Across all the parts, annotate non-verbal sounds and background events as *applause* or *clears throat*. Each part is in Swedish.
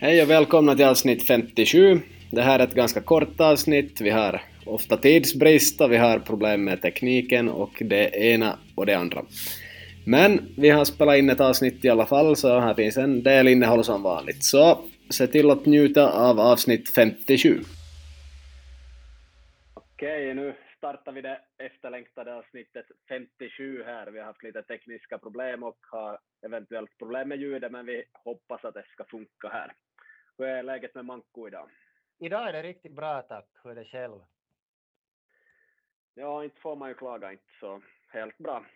Hej och välkomna till avsnitt 57. Det här är ett ganska kort avsnitt. Vi har ofta tidsbrist och vi har problem med tekniken och det ena och det andra. Men vi har spelat in ett avsnitt i alla fall, så här finns en del innehåll som vanligt. Så se till att njuta av avsnitt 57. Okej, nu startar vi det efterlängtade avsnittet 57 här. Vi har haft lite tekniska problem och har eventuellt problem med ljudet, men vi hoppas att det ska funka här. Hur är läget med Manko idag? Idag är det riktigt bra tack. Hur är det själv? Ja, inte får man ju klaga inte så helt bra.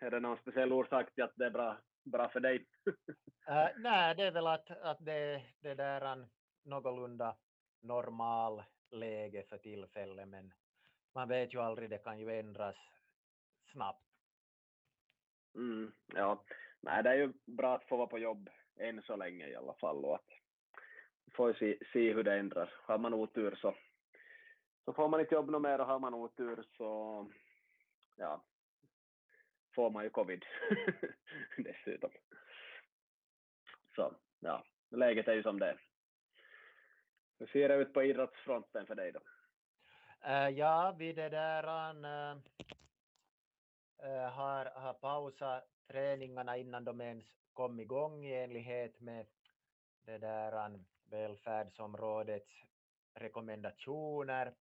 Är det någon speciell orsak till att det är bra, bra för dig? uh, *laughs* nej, det är väl att, att det, det där är en någorlunda normal läge för tillfället, men man vet ju aldrig, det kan ju ändras snabbt. Mm, ja, nej, det är ju bra att få vara på jobb än så länge i alla fall och att får se, se hur det ändras. Har man otur så, så får man inte jobb något mer och har man otur så ja, får man ju covid *laughs* dessutom. Så ja, läget är ju som det är. Hur ser det ut på idrottsfronten för dig då? Uh, ja, vi det där uh, uh, har, har pausat träningarna innan de ens kom igång i enlighet med det där välfärdsområdets rekommendationer.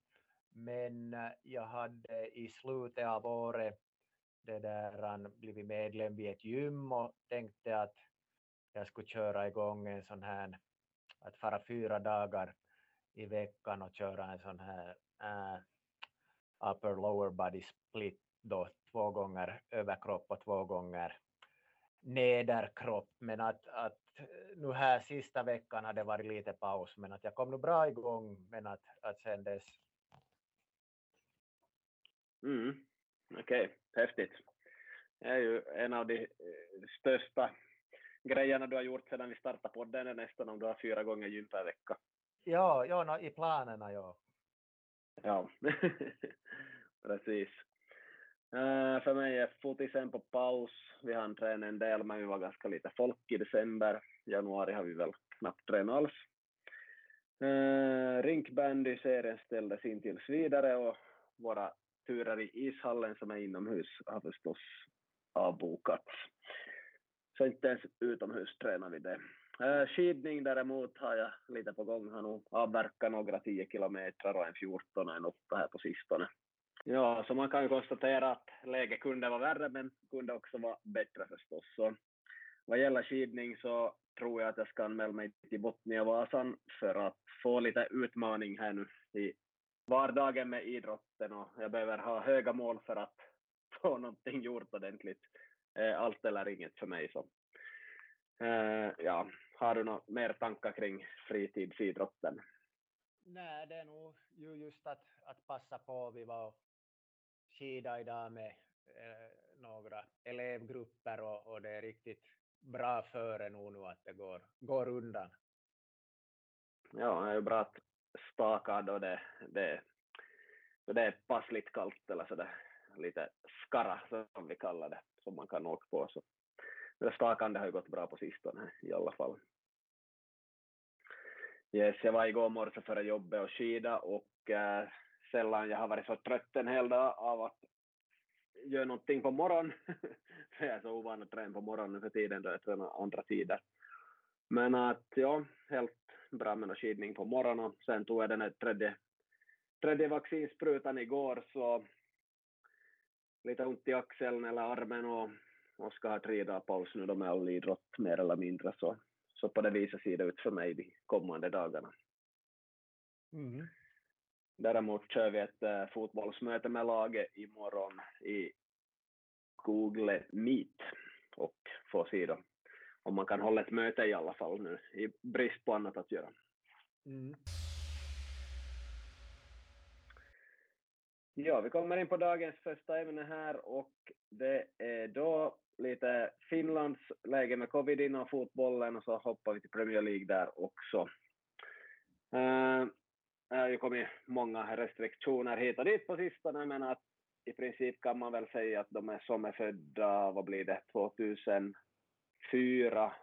Men eh, jag hade i slutet av året det där blivit medlem vid ett gym och tänkte att jag skulle köra igång en sån här, att fara fyra dagar i veckan och köra en sån här äh, upper lower body split då två gånger överkropp och två gånger nederkropp. Men att, att nu här sista veckan har det varit lite paus, men att jag kom nu bra igång, men att, att sen dess. Mm. Okej, okay. häftigt. Det är ju en av de största grejerna du har gjort sedan vi startade podden är nästan om du har fyra gånger gym per vecka. Ja, ja no, i planerna ja. Ja, *laughs* precis. Uh, för mig är fotisen på paus. Vi har tränat en del, men vi var ganska lite folk i december. Januari har vi väl knappt tränat alls. Eh, uh, Rinkbandy-serien ställdes in tills vidare och våra turer i ishallen som är inomhus har förstås avbokats. Så inte ens utomhus tränar vi det. Uh, skidning däremot har jag lite på gång, har nog avverkat några 10 kilometer och en 14 och en 8 här på sistone. Ja, så man kan ju konstatera att läget kunde vara värre, men kunde också vara bättre förstås. Så vad gäller skidning så tror jag att jag ska anmäla mig till Botniavasan för att få lite utmaning här nu i vardagen med idrotten och jag behöver ha höga mål för att *laughs* få någonting gjort ordentligt. Eh, allt eller inget för mig. Så. Eh, ja, har du några mer tankar kring fritidsidrotten? Nej, det är nog ju just att, att passa på. Vi var skida idag med eh, några elevgrupper och, och det är riktigt bra före nu, nu att det går, går undan. Ja, det är ju bra att staka då det, det, då det är passligt kallt eller sådär lite skara som vi kallar det, som man kan åka på. Så det stakande har ju gått bra på sistone i alla fall. Yes, jag var igår morse före jobbet och skida och äh, sällan jag har varit så trött en hel dag av att göra någonting på morgonen. *laughs* för jag är så ovan att träna på morgonen för tiden då jag tränar andra tider. Men att ja, helt bra med skidning på morgonen sen tog jag den här tredje, tredje vaccinsprutan igår så lite ont i axeln eller armen och, och ska ha tre dagar paus nu då med all idrott mer eller mindre så, så på det viset ser det ut för mig de kommande dagarna. Mm. Mm-hmm. Däremot kör vi ett äh, fotbollsmöte med laget imorgon i Google Meet och får se då om man kan hålla ett möte i alla fall nu i brist på annat att göra. Mm. Ja, vi kommer in på dagens första ämne här och det är då lite Finlands läge med covid inom fotbollen och så hoppar vi till Premier League där också. Uh, Äh, det har ju kommit många restriktioner hit och dit på sistone, men att i princip kan man väl säga att de är som är födda, vad blir det, 2004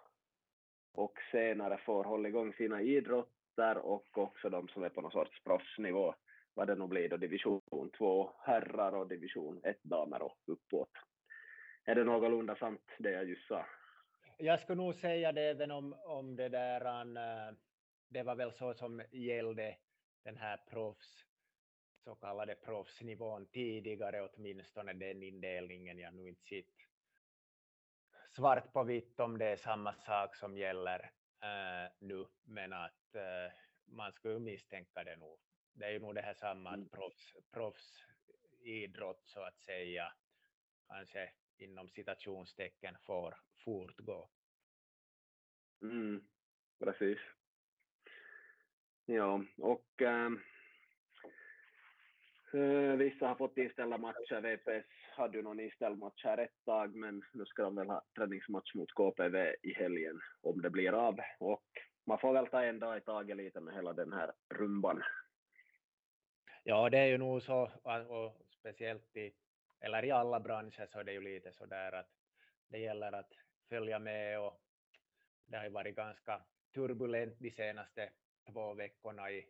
och senare får hålla igång sina idrotter och också de som är på någon sorts proffsnivå, vad det nu blir då, division 2 herrar och division 1 damer och uppåt. Är det någorlunda sant det jag just sa? Jag skulle nog säga det även om, om det där, äh, det var väl så som gällde den här proffs, så kallade proffsnivån tidigare, åtminstone den indelningen jag nu inte sett svart på vitt om det är samma sak som gäller uh, nu, men att uh, man skulle misstänka det nog. Det är ju nog det här samma att mm. proffs, proffsidrott så att säga, kanske inom citationstecken får fortgå. Mm, precis. Ja, och ähm, äh, vissa har fått inställda matcher. VPS hade ju någon inställd match här ett tag, men nu ska de väl ha träningsmatch mot KPV i helgen om det blir av. Och man får väl ta en dag i taget lite med hela den här rumban. Ja, det är ju nog så, och speciellt i, eller i alla branscher så är det ju lite så där att det gäller att följa med och det har ju varit ganska turbulent de senaste två veckorna i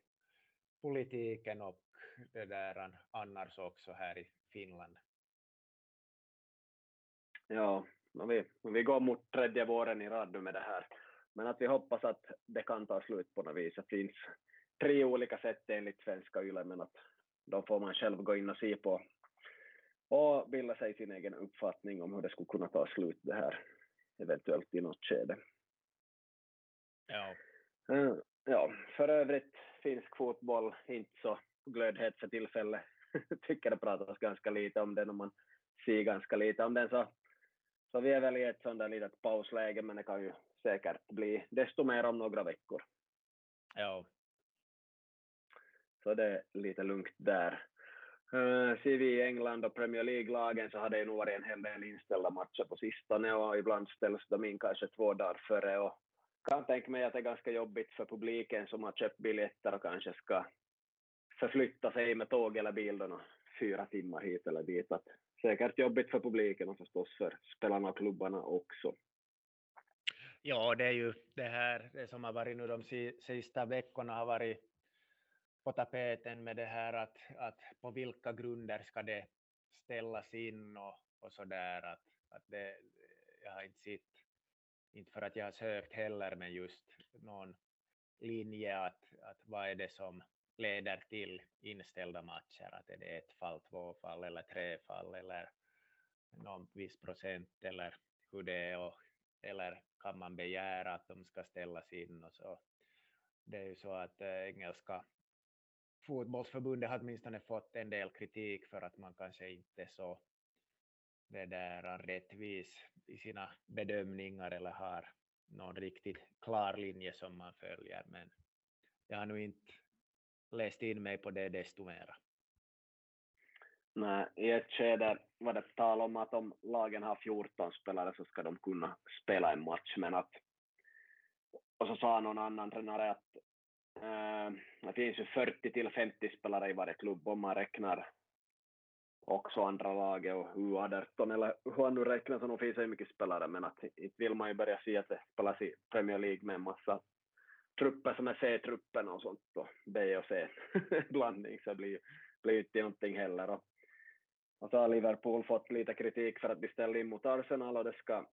politiken och det där annars också här i Finland. Ja, vi, vi går mot tredje våren i rad nu med det här. Men att vi hoppas att det kan ta slut på något vis. Det finns tre olika sätt enligt svenska YLE, men att då får man själv gå in och se på och bilda sig sin egen uppfattning om hur det skulle kunna ta slut det här eventuellt i något skede. Ja. Ja, för övrigt finsk fotboll inte så glödhet för tillfället. *laughs* Tycker det pratas ganska lite om den och man ser ganska lite om den så, så vi är väl i ett sånt där litet pausläge men det kan ju säkert bli desto mer om några veckor. Ja. Så det är lite lugnt där. Uh, ser vi i England och Premier League-lagen så har det nog varit en hel del inställda matcher på sistone och ibland ställs de in kanske två dagar före och kan tänka mig att det är ganska jobbigt för publiken som har köpt biljetter och kanske ska förflytta sig med tåg eller bil då fyra timmar hit eller dit. Att säkert jobbigt för publiken och förstås för spelarna och klubbarna också. Ja, det är ju det här det som har varit nu de sista veckorna har varit på tapeten med det här att, att på vilka grunder ska det ställas in och, och så där att, att det, jag har inte sett inte för att jag har sökt heller, men just någon linje att, att vad är det som leder till inställda matcher, att är det ett fall, två fall eller tre fall eller någon viss procent eller hur det är och, eller kan man begära att de ska ställas in och så. Det är ju så att äh, engelska fotbollsförbundet har åtminstone fått en del kritik för att man kanske inte är så det där rättvis i sina bedömningar eller har någon riktigt klar linje som man följer. Men jag har nu inte läst in mig på det desto mera. Nej, i ett skede var det tal om att om lagen har 14 spelare så ska de kunna spela en match, men att och så sa någon annan tränare att äh, det finns ju 40 till 50 spelare i varje klubb om man räknar också andra laget och U18 eller hur han nu räknar så nog finns det mycket spelare men att inte vill man ju börja se att det spelas i Premier League med en massa trupper som är C-truppen och sånt och B och C-blandning *laughs* så blir blir inte någonting heller. Och, och så har Liverpool fått lite kritik för att de ställde in mot Arsenal och det ska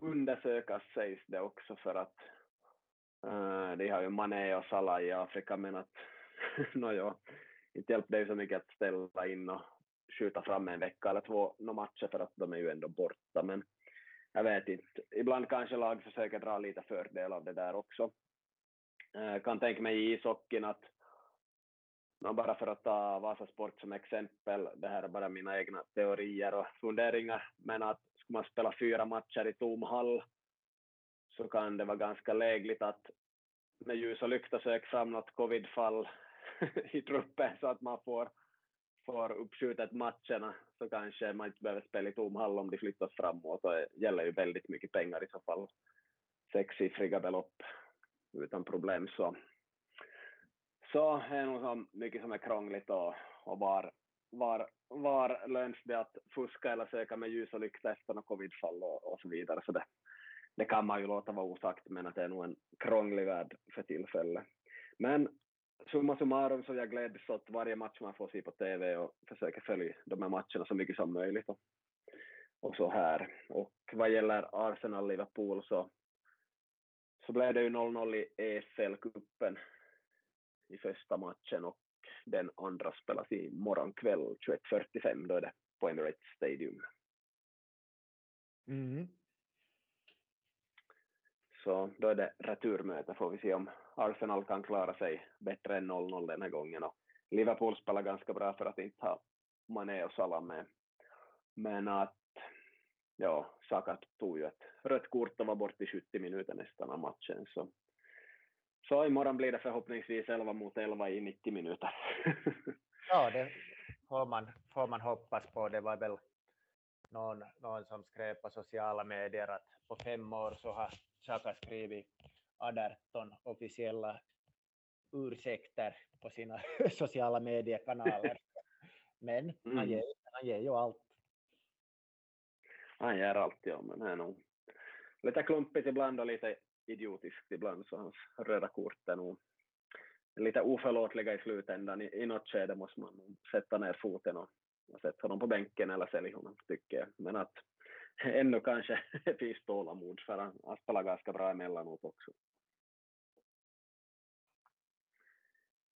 undersökas sägs det också för att uh, de har ju Mané och Salah i Afrika men att *laughs* nåjo, inte hjälpte det ju så mycket att ställa in och skjuta fram en vecka eller två no matcher för att de är ju ändå borta. Men jag vet inte, ibland kanske lag försöker dra lite fördel av det där också. Jag kan tänka mig i ishockeyn att bara för att ta Vasasport som exempel, det här är bara mina egna teorier och funderingar, men att skulle man spela fyra matcher i tom hall så kan det vara ganska lägligt att med ljus och lykta söka fram något covidfall *laughs* i truppen så att man får får uppskjutet matcherna så kanske man inte behöver spela i tom hall om de flyttas framåt det gäller ju väldigt mycket pengar i så fall. Sexsiffriga belopp utan problem så. Så är det nog så mycket som är krångligt och, och var, var, var löns det att fuska eller söka med ljus och lykta efter något covidfall och, och så vidare. Så det, det kan man ju låta vara osagt, men att det är nog en krånglig värld för tillfället. Men summa summarum så jag gläds åt varje match man får se på TV och försöker följa de här matcherna så mycket som möjligt. Och, och så här. Och vad gäller Arsenal-Liverpool så, så blev det ju 0-0 i EFL-cupen i första matchen och den andra spelas i morgon kväll 21.45, då är det på Emirates Stadium. Mm. Så då är det returmöte, får vi se om Arsenal kan klara sig bättre än 0-0 den här gången. Och Liverpool spelar ganska bra för att inte ha Mané och Salah med. Men att, ja, Saka tog ju ett rött kort och var bort i 70 minuter nästan av matchen. Så, så imorgon blir det förhoppningsvis 11 mot 11 i 90 minuter. *laughs* ja, det får man, får man hoppas på. Det var väl någon, någon som skrev på sociala medier att på fem år så har Xhaka skrivit 18 officiella ursäkter på sina *laughs* sociala mediekanaler. Men mm. han, ger, han ger ju allt. Han ger allt, ja, men det är nog lite klumpigt ibland och lite idiotiskt ibland, så hans röda kort är nog lite oförlåtliga i slutändan. I, i något skede måste man sätta ner foten och sätta honom på bänken eller sälja honom, tycker jag. Men att ännu kanske *laughs* finns tålamod, för han, han spelar ganska bra emellanåt också.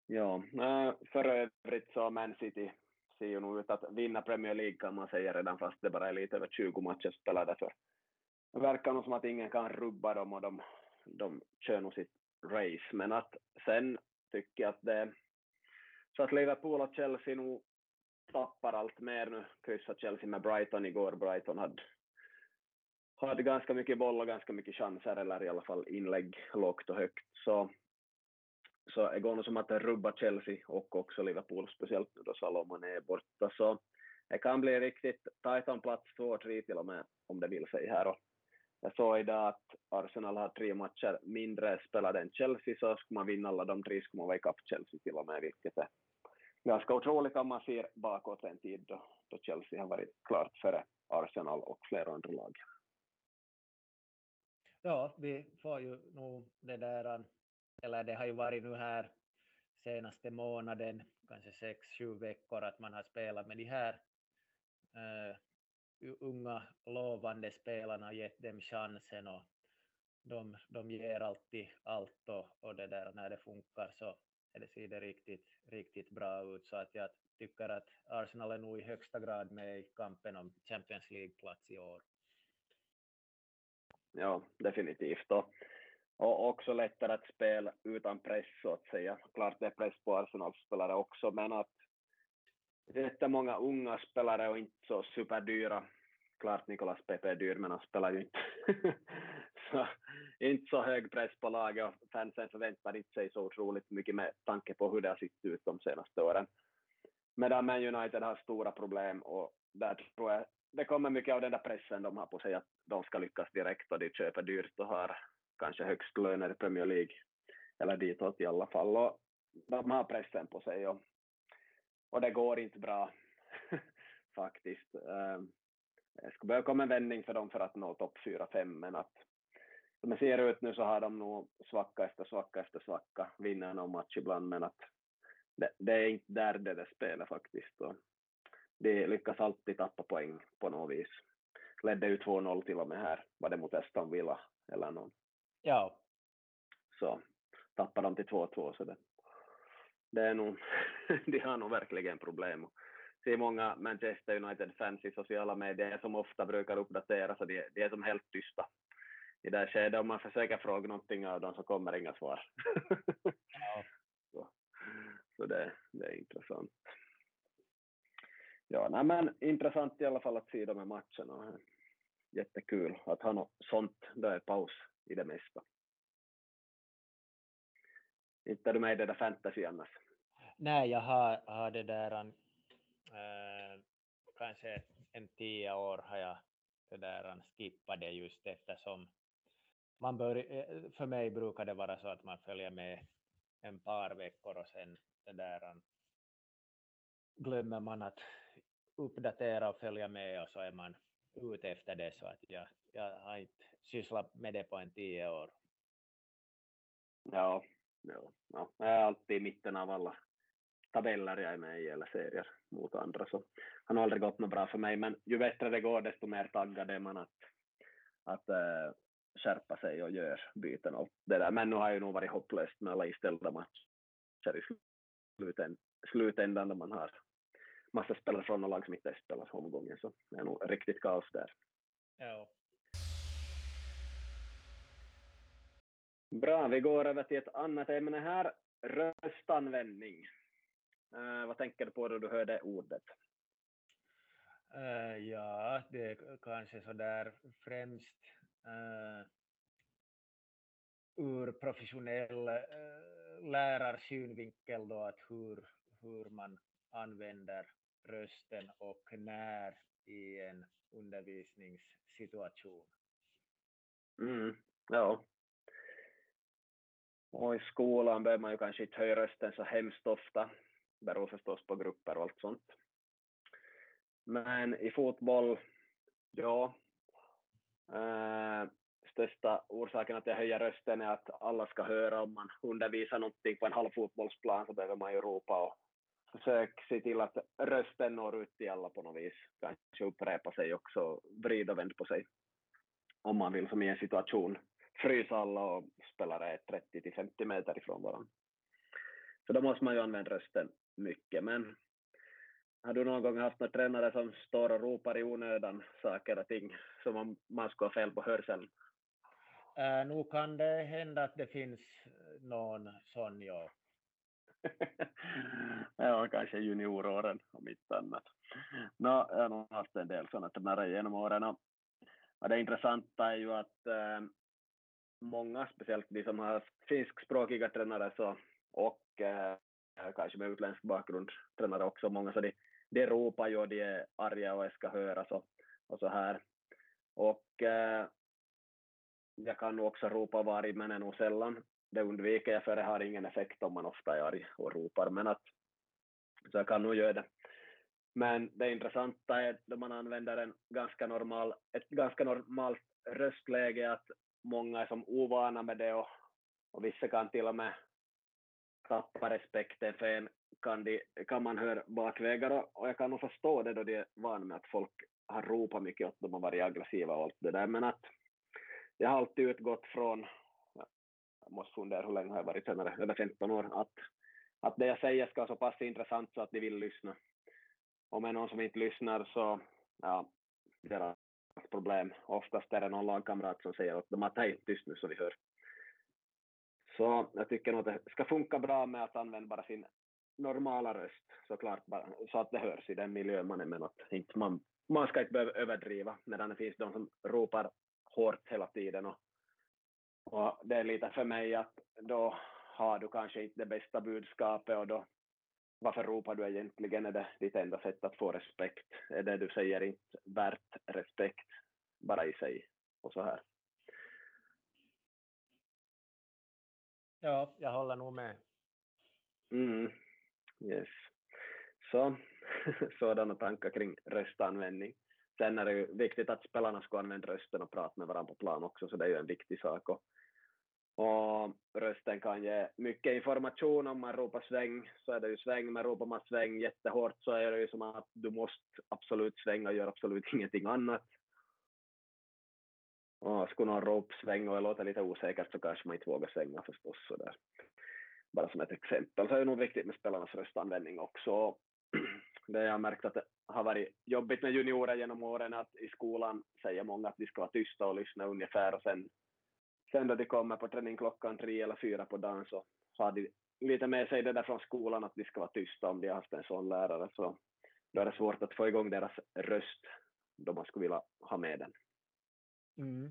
Ja, äh, för övrigt så Man City ser ju nog ut att vinna Premier League kan man säga redan fast det bara är lite över 20 matcher spelade för det verkar nog som att ingen kan rubba dem och de, de kör nog sitt race. Men att sen tycker jag att det så att Liverpool och Chelsea nog tappar allt mer nu. Kryssade Chelsea med Brighton igår. Brighton hade, hade ganska mycket boll och ganska mycket chanser, eller i alla fall inlägg lågt och högt. Så så det går nog som att det rubbar Chelsea och också Liverpool, speciellt nu då Salomon är borta. Så det kan bli riktigt tajt om plats två och tre till och med, om det vill sig här. Och jag såg idag att Arsenal har tre matcher mindre spelade än Chelsea, så skulle man vinna alla de tre skulle man vara ikapp Chelsea till och med, vilket är ganska otroligt om man ser bakåt en tid då, då Chelsea har varit klart före Arsenal och flera andra lag. Ja, vi får ju nog det där äh, eller det har ju varit nu här senaste månaden, kanske sex, sju veckor, att man har spelat med de här uh, unga lovande spelarna och gett dem chansen och de, de ger alltid allt och, och det där när det funkar så det ser det riktigt, riktigt bra ut så att jag tycker att Arsenal är nog i högsta grad med i kampen om Champions League-plats i år. Ja, definitivt. Och och också lättare att spela utan press så att säga. Klart det är press på Arsenal-spelare också, men att det är många unga spelare och inte så superdyra. Klart Nicolas Pepe är dyr, men han spelar ju inte. *laughs* så, *laughs* inte så hög press på laget och fansen förväntar inte sig så otroligt mycket med tanke på hur det har sett ut de senaste åren. Medan Man United har stora problem och där tror jag det kommer mycket av den där pressen de har på sig att de ska lyckas direkt och de köper dyrt och har kanske högst löner i Premier League, eller ditåt i alla fall. Och de har pressen på sig och, och det går inte bra *laughs* faktiskt. Eh, det skulle behöva komma en vändning för dem för att nå topp 4-5, men att som det ser ut nu så har de nog svacka efter svacka efter svacka, vinner någon match ibland, men att det, det är inte där det, det spelar faktiskt. Och de lyckas alltid tappa poäng på något vis. Ledde ju 2-0 till och med här, var det mot Aston Villa eller *laughs* någon. Ja. Så tappar de till 2-2 så det, det är nog, de har nog verkligen problem. ser många Manchester United-fans i sociala medier som ofta brukar uppdatera så de, de är som helt tysta i det här skedet. Om man försöker fråga någonting av dem så kommer inga svar. *laughs* Ja. så så det, det är intressant. Ja, nej, men intressant i alla fall att se de här matcherna. Jättekul att ha något sånt, då är paus i det mesta. Inte du med i det där fantasy annars? Nej, jag har, har det där, äh, kanske en tio år har jag det där skippat det just eftersom man bör, eh, för mig brukar det vara så att man följer med en par veckor och sen det där um, glömmer man att uppdatera och följa med och så är man ute efter det så att jag, jag har inte sysslat med det på en tio år. Ja, ja, ja. jag är alltid i mitten av alla tabeller jag är med i eller serier mot andra så har nog aldrig gått något bra för mig men ju bättre det går desto mer taggad är man att, att äh, skärpa sig och göra byten och det där. Men nu har ju nog varit hopplöst med alla inställda matcher i sluten, slutändan där man har massa spelare från och lag som inte spelar omgången så det är nog riktigt kaos där. Ja. Bra, vi går över till ett annat ämne här. Röstanvändning. Uh, vad tänker du på då du hör det ordet? Uh, ja, det är kanske så där främst eh, ur professionell eh, lärarsynvinkel då att hur, hur man använder rösten och när i en undervisningssituation. Mm, ja. Och i skolan behöver man ju kanske inte höja rösten så hemskt ofta. Beror förstås på grupper och allt sånt. Men i fotboll, ja. Största orsaken att jag höjer rösten är att alla ska höra om man undervisar någonting på en halv fotbollsplan så behöver man ju ropa och försök se till att rösten når ut till alla på något vis. Kanske upprepa sig också, vrida och vänd på sig. Om man vill som i en situation frysa alla och spelare är 30 till 50 meter ifrån varandra. Så då måste man ju använda rösten mycket. Men har du någon gång haft några tränare som står och ropar i onödan saker och ting som om man skulle ha fel på hörseln? Uh, nu kan det hända att det finns någon sån, ja. *laughs* ja, kanske junioråren om inte annat. No, jag har nog haft en del sådana tränare genom åren. Och det intressanta är ju att äh, många, speciellt de som har finskspråkiga tränare så, och äh, kanske med utländsk bakgrund tränare också, många så de, de ropar ju och de är arga och ska höras och, och så här. Och eh, jag kan nog också ropa varg men det men är nog sällan det undviker jag för det har ingen effekt om man ofta är arg och ropar, men att så jag kan nog göra det. Men det intressanta är då man använder en ganska normal, ett ganska normalt röstläge att många är som ovana med det och, och vissa kan till och med tappa respekten för en kan, de, kan man höra bakvägar och, och jag kan nog förstå det då de är vana med att folk har ropat mycket åt dem och varit aggressiva och allt det där men att jag har alltid utgått från jag måste fundera hur länge har jag varit tränare, över 15 år, att, att det jag säger ska vara så pass intressant så att de vill lyssna. Om det är någon som inte lyssnar så, ja, deras problem. Oftast är det någon lagkamrat som säger åt dem att hej, tyst nu så vi hör. Så jag tycker nog att det ska funka bra med att använda bara sin normala röst, såklart, bara, så att det hörs i den miljö man är, men att inte man, man ska inte behöva överdriva, medan det finns de som ropar hårt hela tiden och och det är lite för mig att då har du kanske inte det bästa budskapet och då varför ropar du egentligen? Är det ditt enda sätt att få respekt? Är det du säger inte värt respekt bara i sig? Och så här. Ja, jag håller nog med. Mm, yes. Så, *laughs* sådana tankar kring röstanvändning. Sen är det ju viktigt att spelarna ska använda rösten och prata med varandra på plan också, så det är ju en viktig sak. Och och rösten kan ge mycket information om man ropar sväng, så är det ju sväng, men ropar man sväng jättehårt så är det ju som att du måste absolut svänga och gör absolut *laughs* ingenting annat. Och skulle någon ropa sväng och det låter lite osäkert så kanske man inte vågar svänga förstås. Så där. Bara som ett exempel så är det nog viktigt med spelarnas röstanvändning också. Det jag har märkt att det har varit jobbigt med juniorer genom åren att i skolan säger många att de ska vara tysta och lyssna ungefär och sen sen då de kommer på träning klockan tre eller fyra på dagen så har de lite med sig det där från skolan att de ska vara tysta om de har haft en sån lärare. Så då är det svårt att få igång deras röst då man skulle vilja ha med den. Mm.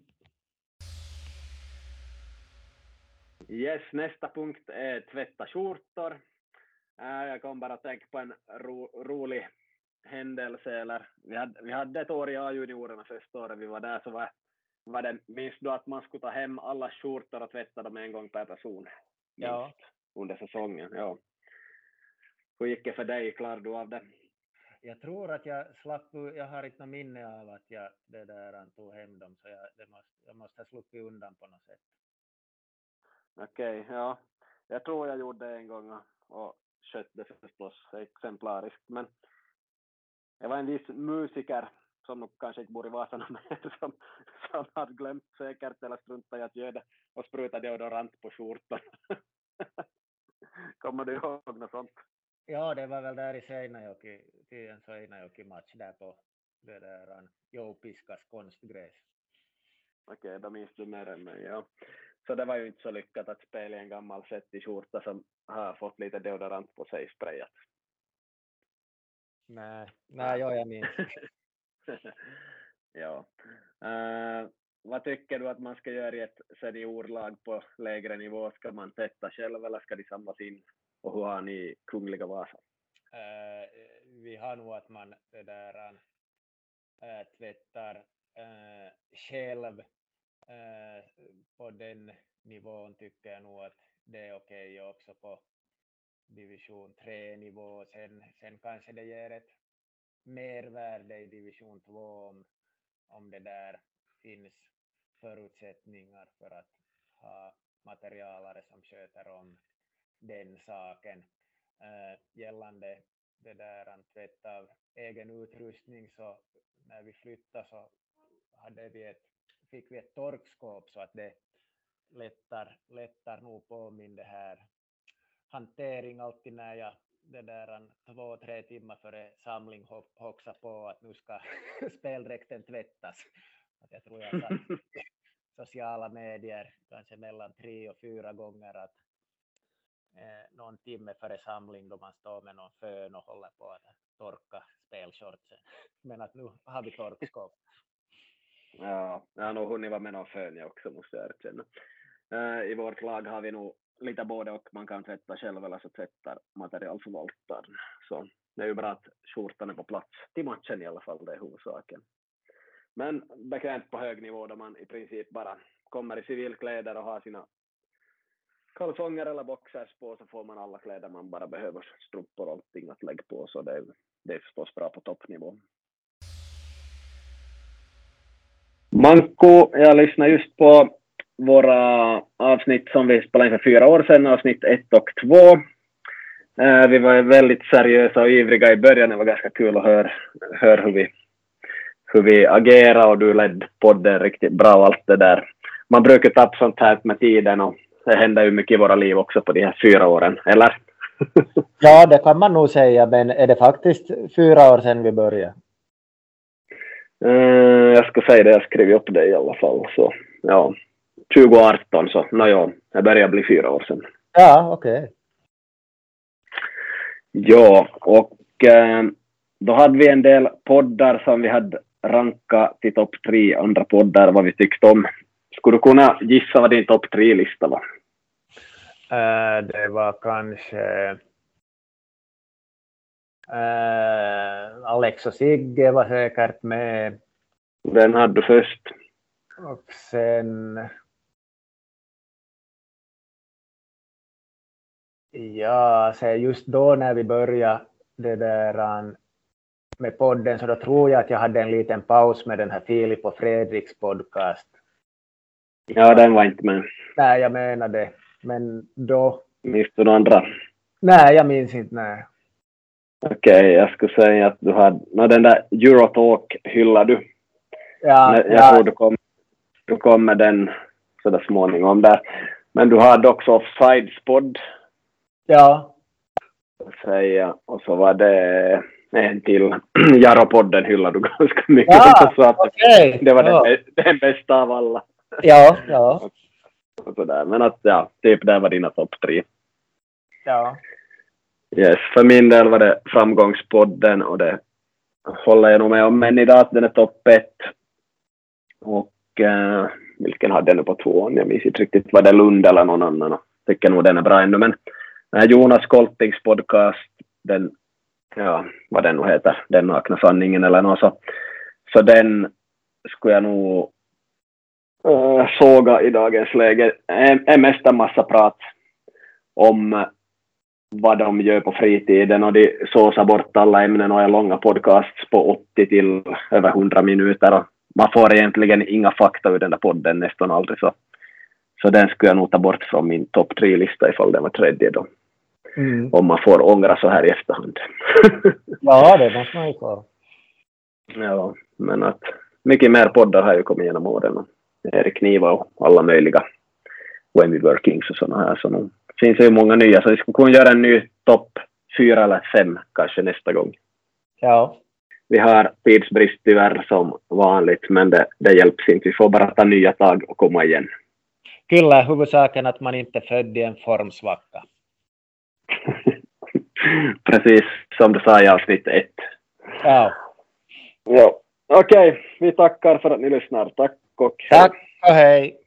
Yes, nästa punkt är tvätta skjortor. Äh, jag kom bara att tänka på en ro, rolig händelse. Eller, vi, hade, vi hade ett år i A-juniorerna första året vi var där, så var var det, minns du att man skulle ta hem alla skjortor och tvätta dem en gång per person? Ja. Under säsongen, ja. Hur gick det för dig? Klarade du av det? jag tror att jag slapp, jag har inte något minne av att jag det där tog hem dem, så jag, måste, jag måste ha sluppit undan på något sätt. Okej, okay, ja. Jag tror jag gjorde det en gång och skötte förstås exemplariskt, men det var en viss musiker som nog kanske inte bor i Vasarna med, *laughs* som, som hade glömt säkert eller struntat i att göra det och spruta deodorant på skjortan. Kommer *laughs* du ihåg något sånt? Ja, det var väl där i Seinäjoki, till en Seinäjoki-match där på det där Joupiskas konstgräs. Okej, okay, då minns du mer än mig, ja. Så det var ju inte så lyckat att spela i en gammal svettig skjorta som har fått lite deodorant på sig sprayat. Nej, nej, ja, jag minns. *laughs* ja. Uh, vad tycker du att man ska göra i ett seniorlag på lägre nivå? Ska man testa själv eller ska de samlas in? Och hur har ni Kungliga Vasa? Uh, vi har nog att man det där, uh, tvättar uh, själv Eh, på den nivån tycker jag nog att det är okej okay också på division 3-nivå. Sen, sen kanske det ger ett mervärde i division 2 om, om det där finns förutsättningar för att ha materialare som sköter om den saken. Äh, gällande det där tvätt av egen utrustning så när vi flyttade så hade vi ett, fick vi ett torkskåp så att det lättar, lättar nog på min det här hantering alltid när jag det där en två, tre timmar före samling hoxa på att nu ska *laughs* speldräkten tvättas. Att jag tror jag satt *laughs* sociala medier kanske mellan tre och fyra gånger att eh, någon timme före samling då man står med någon fön och håller på att torka spelshortsen. *laughs* Men att nu har vi torkskåp. Ja, jag har nog hunnit vara med någon fön jag också måste jag erkänna. Uh, I vårt lag har vi nog lite både och, man kan tvätta själv eller så tvättar materialförvaltaren. Så det är ju bra att skjortan är på plats till matchen i alla fall, det är huvudsaken. Men bekvämt på hög nivå då man i princip bara kommer i civilkläder och har sina kalsonger eller boxers på så får man alla kläder man bara behöver, strumpor och allting att lägga på så det är, det är förstås bra på toppnivå. Manko, jag lyssnar just på våra avsnitt som vi spelade in för fyra år sedan, avsnitt ett och två. Eh, vi var väldigt seriösa och ivriga i början, det var ganska kul att höra, höra hur, vi, hur vi agerade och du ledde podden riktigt bra och allt det där. Man brukar tappa sånt här med tiden och det händer ju mycket i våra liv också på de här fyra åren, eller? *laughs* ja, det kan man nog säga, men är det faktiskt fyra år sedan vi började? Uh, jag ska säga det, jag skrev upp det i alla fall, så ja. 2018 så, nåja, det börjar bli fyra år sedan. Ja, okej. Okay. Ja, och eh, då hade vi en del poddar som vi hade rankat till topp tre andra poddar, vad vi tyckte om. Skulle du kunna gissa vad din topp tre-lista var? Uh, det var kanske uh, Alex och Sigge var säkert med. Den hade du först. Och sen Ja, så just då när vi började det där um, med podden så då tror jag att jag hade en liten paus med den här Filip och Fredriks podcast. Ja, den var inte med. Nej, jag menar det. Men då... Minns du några andra? Nej, jag minns inte. Nej. Okej, okay, jag skulle säga att du hade... No, den där Eurotalk hyllar du. Ja, jag ja. tror du kom, du kom med den sådär småningom där. Men du hade också Offsides podd Ja. Säga. Och så var det en till. *clears throat* Jaropodden hyllade du ganska mycket. Ja, *laughs* så att okay. Det var ja. den, den bästa av alla. Ja, *laughs* ja. Och sådär. Men att ja, typ där var dina topp tre. Ja. Yes, för min del var det Framgångspodden och det håller jag nog med om än idag att den är topp ett. Och eh, vilken hade jag nu på tvåan? Jag minns inte riktigt. Var det Lund eller någon annan? Jag tycker nog den är bra ännu. Men eh, Jonas Koltings podcast, den, ja, vad den nu heter, Den nakna sanningen eller något så, så den skulle jag nog eh, såga i dagens läge. Eh, är mest en massa prat om vad de gör på fritiden och de såsar bort alla ämnen och är långa podcasts på 80 till över 100 minuter. Och man får egentligen inga fakta ur den där podden, nästan aldrig så. Så den skulle jag nog ta bort från min topp tre-lista ifall den var tredje då. Mm. Om man får ångra så här i efterhand. *laughs* ja, det måste man ju få. Ja, men att mycket mer poddar har ju kommit genom åren. Erik Niva och alla möjliga When We Were Kings och sådana här. Så nu finns det ju många nya, så vi skulle kunna göra en ny topp fyra eller fem kanske nästa gång. Ja. Vi har tidsbrist tyvärr som vanligt, men det, det hjälps inte. Vi får bara ta nya tag och komma igen. Kyllä huvudsaken att man inte är född i en formsvacka. *laughs* Precis som du sa i avsnitt ett. Ja. Ja, okej. Okay. Vi tackar för att ni lyssnar. Tack och hej. Tack och hej.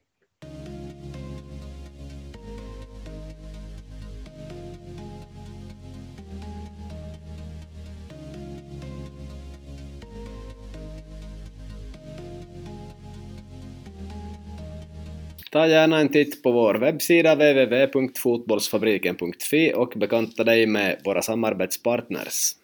Ta gärna en titt på vår webbsida www.fotbollsfabriken.fi och bekanta dig med våra samarbetspartners.